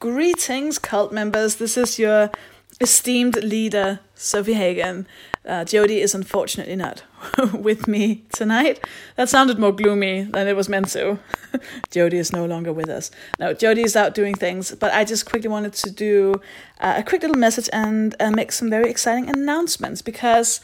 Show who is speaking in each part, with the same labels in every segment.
Speaker 1: Greetings, cult members. This is your esteemed leader, Sofie Hagen. Uh, Jodie is unfortunately not with me tonight. That sounded more gloomy than it was meant to. Jodie is no longer with us. No, Jody is out doing things, but I just quickly wanted to do uh, a quick little message and uh, make some very exciting announcements because,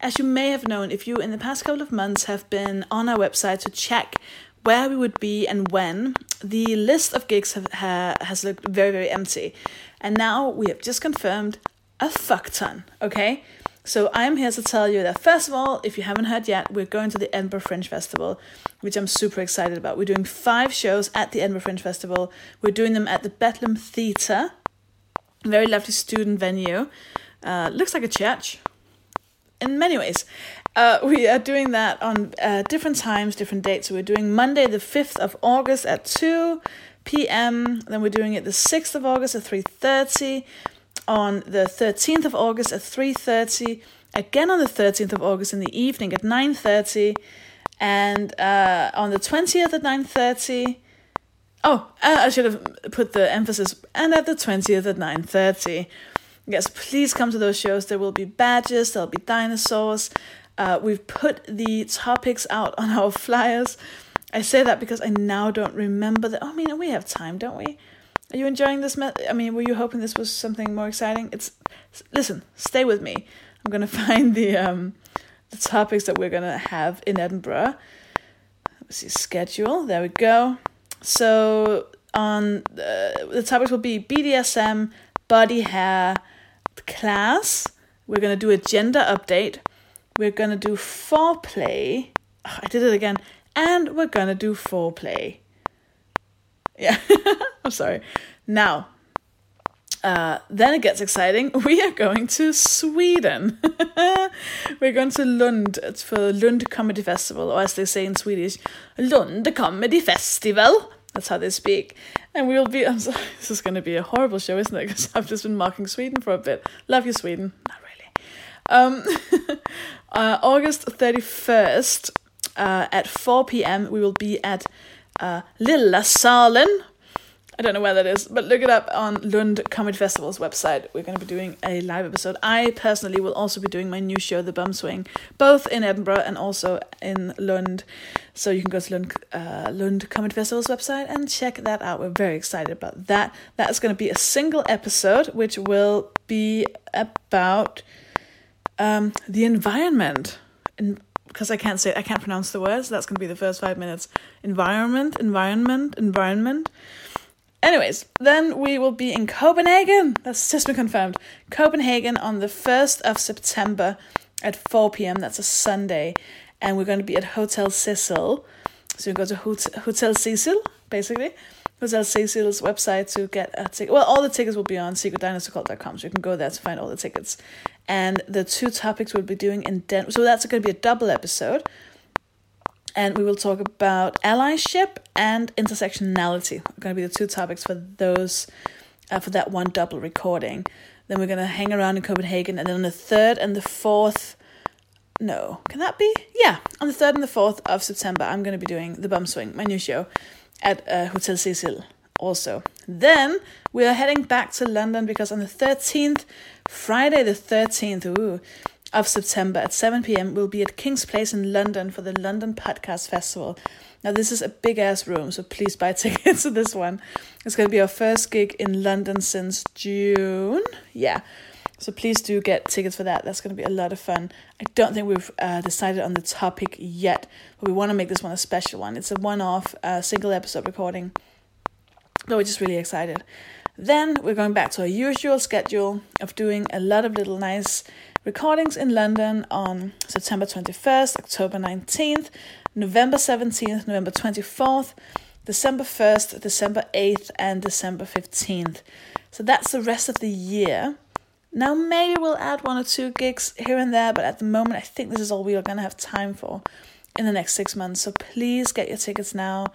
Speaker 1: as you may have known, if you in the past couple of months have been on our website to check where we would be and when, the list of gigs have, ha, has looked very, very empty. And now we have just confirmed a fuck ton, okay? So I'm here to tell you that first of all, if you haven't heard yet, we're going to the Edinburgh Fringe Festival, which I'm super excited about. We're doing five shows at the Edinburgh Fringe Festival. We're doing them at the Bedlam Theatre, very lovely student venue. Uh, looks like a church in many ways. Uh, we are doing that on uh, different times, different dates. So we're doing Monday the 5th of August at 2 p.m. Then we're doing it the 6th of August at 3.30 on the 13th of August at 3.30, again on the 13th of August in the evening at 9.30, and uh, on the 20th at 9.30, oh, I should have put the emphasis, and at the 20th at 9.30. Yes, please come to those shows. There will be badges, there'll be dinosaurs. Uh, we've put the topics out on our flyers. I say that because I now don't remember that. Oh, I mean, we have time, don't we? Are you enjoying this? Me- I mean, were you hoping this was something more exciting? It's listen, stay with me. I'm gonna find the um the topics that we're gonna have in Edinburgh. Let's see schedule. There we go. So on uh, the topics will be BDSM, body hair, class. We're gonna do a gender update. We're gonna do foreplay. Oh, I did it again. And we're gonna do foreplay. Yeah, I'm sorry. Now, uh, then it gets exciting. We are going to Sweden. We're going to Lund it's for Lund Comedy Festival, or as they say in Swedish, Lund Comedy Festival. That's how they speak. And we will be. I'm sorry, this is going to be a horrible show, isn't it? Because I've just been mocking Sweden for a bit. Love you, Sweden. Not really. Um, uh, August 31st uh, at 4 p.m., we will be at uh, Lilla Salen. I don't know where that is, but look it up on Lund Comedy Festival's website. We're going to be doing a live episode. I personally will also be doing my new show, The Bum Swing, both in Edinburgh and also in Lund. So you can go to Lund, uh, Lund Comedy Festival's website and check that out. We're very excited about that. That is going to be a single episode, which will be about um, the environment. And because I can't say I can't pronounce the words. That's going to be the first five minutes. Environment, environment, environment. Anyways, then we will be in Copenhagen. That's just been confirmed. Copenhagen on the first of September at four p.m. That's a Sunday, and we're going to be at Hotel Cecil. So you go to Hotel Cecil, basically. Hotel Cecil's website to get a ticket. Well, all the tickets will be on secretdinosaurcult.com, so you can go there to find all the tickets and the two topics we'll be doing in Den- so that's going to be a double episode and we will talk about allyship and intersectionality. Going to be the two topics for those uh, for that one double recording. Then we're going to hang around in copenhagen and then on the third and the fourth no can that be? Yeah on the third and the fourth of september i'm going to be doing the bum swing my new show at uh, hotel cecil also. Then we are heading back to london because on the 13th Friday, the 13th ooh, of September at 7 p.m., we'll be at Kings Place in London for the London Podcast Festival. Now, this is a big ass room, so please buy tickets to this one. It's going to be our first gig in London since June. Yeah. So please do get tickets for that. That's going to be a lot of fun. I don't think we've uh, decided on the topic yet, but we want to make this one a special one. It's a one off uh, single episode recording. But we're just really excited. Then we're going back to our usual schedule of doing a lot of little nice recordings in London on September 21st, October 19th, November 17th, November 24th, December 1st, December 8th, and December 15th. So that's the rest of the year. Now, maybe we'll add one or two gigs here and there, but at the moment, I think this is all we are going to have time for in the next six months. So please get your tickets now.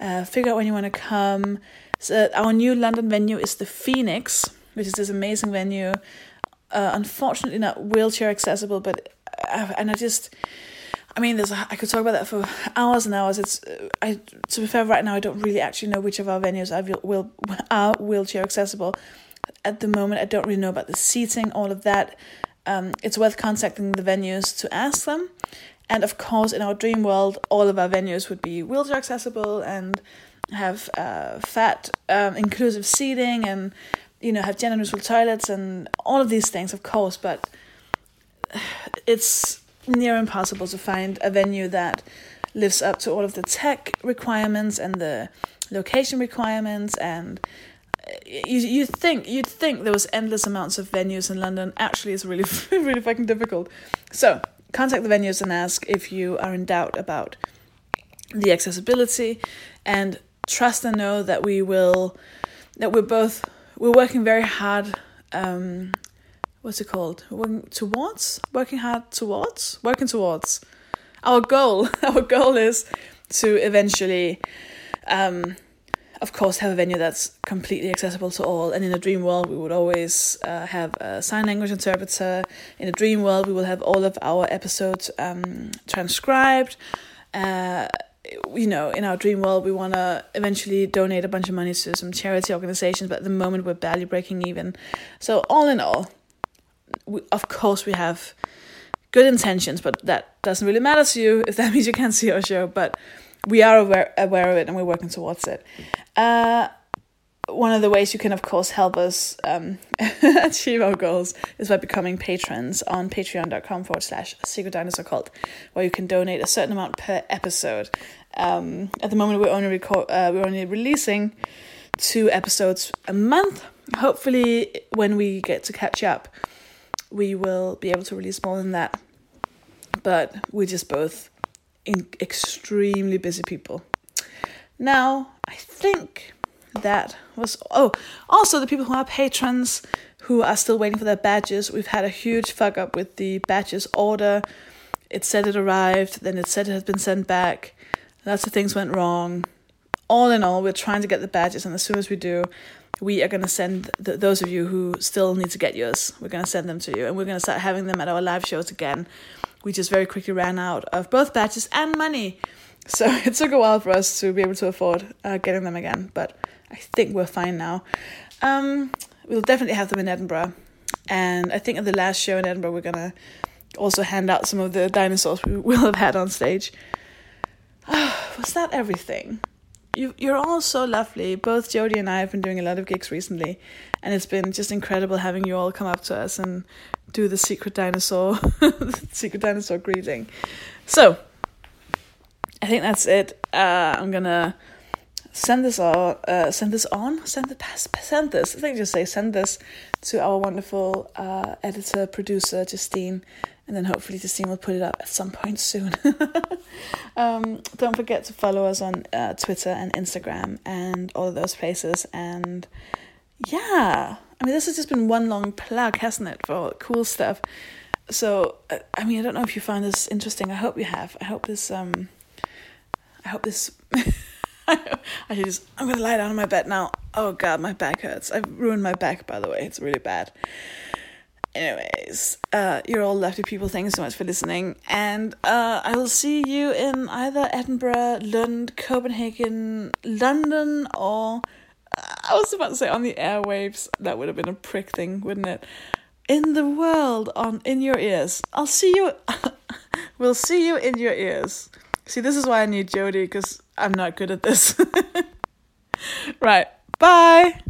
Speaker 1: Uh, figure out when you want to come. So our new London venue is the Phoenix, which is this amazing venue. Uh, unfortunately, not wheelchair accessible, but uh, and I just I mean, there's I could talk about that for hours and hours. It's uh, I to be fair, right now I don't really actually know which of our venues are will are wheelchair accessible. At the moment, I don't really know about the seating, all of that. Um, it's worth contacting the venues to ask them. And of course, in our dream world, all of our venues would be wheelchair accessible and have uh, fat um, inclusive seating and you know have gender neutral toilets and all of these things, of course. But it's near impossible to find a venue that lives up to all of the tech requirements and the location requirements and you you think you'd think there was endless amounts of venues in London. Actually, it's really really fucking difficult. So contact the venues and ask if you are in doubt about the accessibility, and trust and know that we will that we're both we're working very hard um, what's it called? Working towards, working hard towards, working towards. Our goal, our goal is to eventually, um, of course, have a venue that's completely accessible to all. And in a dream world, we would always uh, have a sign language interpreter. In a dream world, we will have all of our episodes um, transcribed. Uh, you know, in our dream world, we want to eventually donate a bunch of money to some charity organizations, but at the moment, we're barely breaking even. So, all in all, we, of course we have good intentions, but that doesn't really matter to you if that means you can't see our show. But we are aware aware of it and we're working towards it. Uh, one of the ways you can, of course, help us um, achieve our goals is by becoming patrons on patreon.com forward slash secret dinosaur cult, where you can donate a certain amount per episode. Um, at the moment, we're only record, uh, we're only releasing two episodes a month. Hopefully, when we get to catch up, we will be able to release more than that. But we're just both in extremely busy people. Now, I think that was oh also the people who are patrons who are still waiting for their badges. We've had a huge fuck up with the badges order. It said it arrived, then it said it had been sent back. Lots of things went wrong. All in all, we're trying to get the badges, and as soon as we do, we are going to send th- those of you who still need to get yours, we're going to send them to you. And we're going to start having them at our live shows again. We just very quickly ran out of both badges and money. So it took a while for us to be able to afford uh, getting them again. But I think we're fine now. Um, we'll definitely have them in Edinburgh. And I think at the last show in Edinburgh, we're going to also hand out some of the dinosaurs we will have had on stage. was that everything? you you're all so lovely. Both Jodie and I have been doing a lot of gigs recently, and it's been just incredible having you all come up to us and do the secret dinosaur secret dinosaur greeting. So I think that's it. Uh, I'm gonna send this all uh, send this on send the send this I think just say send this to our wonderful uh, editor producer Justine and then hopefully Justine will put it up at some point soon. um, don't forget to follow us on uh, Twitter and Instagram and all of those places. And yeah, I mean, this has just been one long plug, hasn't it, for cool stuff. So, uh, I mean, I don't know if you find this interesting. I hope you have. I hope this, um, I hope this. I should just. I'm gonna lie down on my bed now. Oh god, my back hurts. I've ruined my back, by the way. It's really bad anyways, uh, you're all lovely people. Thank you so much for listening. And uh, I will see you in either Edinburgh, Lund, Copenhagen, London, or uh, I was about to say on the airwaves. That would have been a prick thing, wouldn't it? In the world, on in your ears. I'll see you. we'll see you in your ears. See, this is why I need Jodie because I'm not good at this. right. Bye.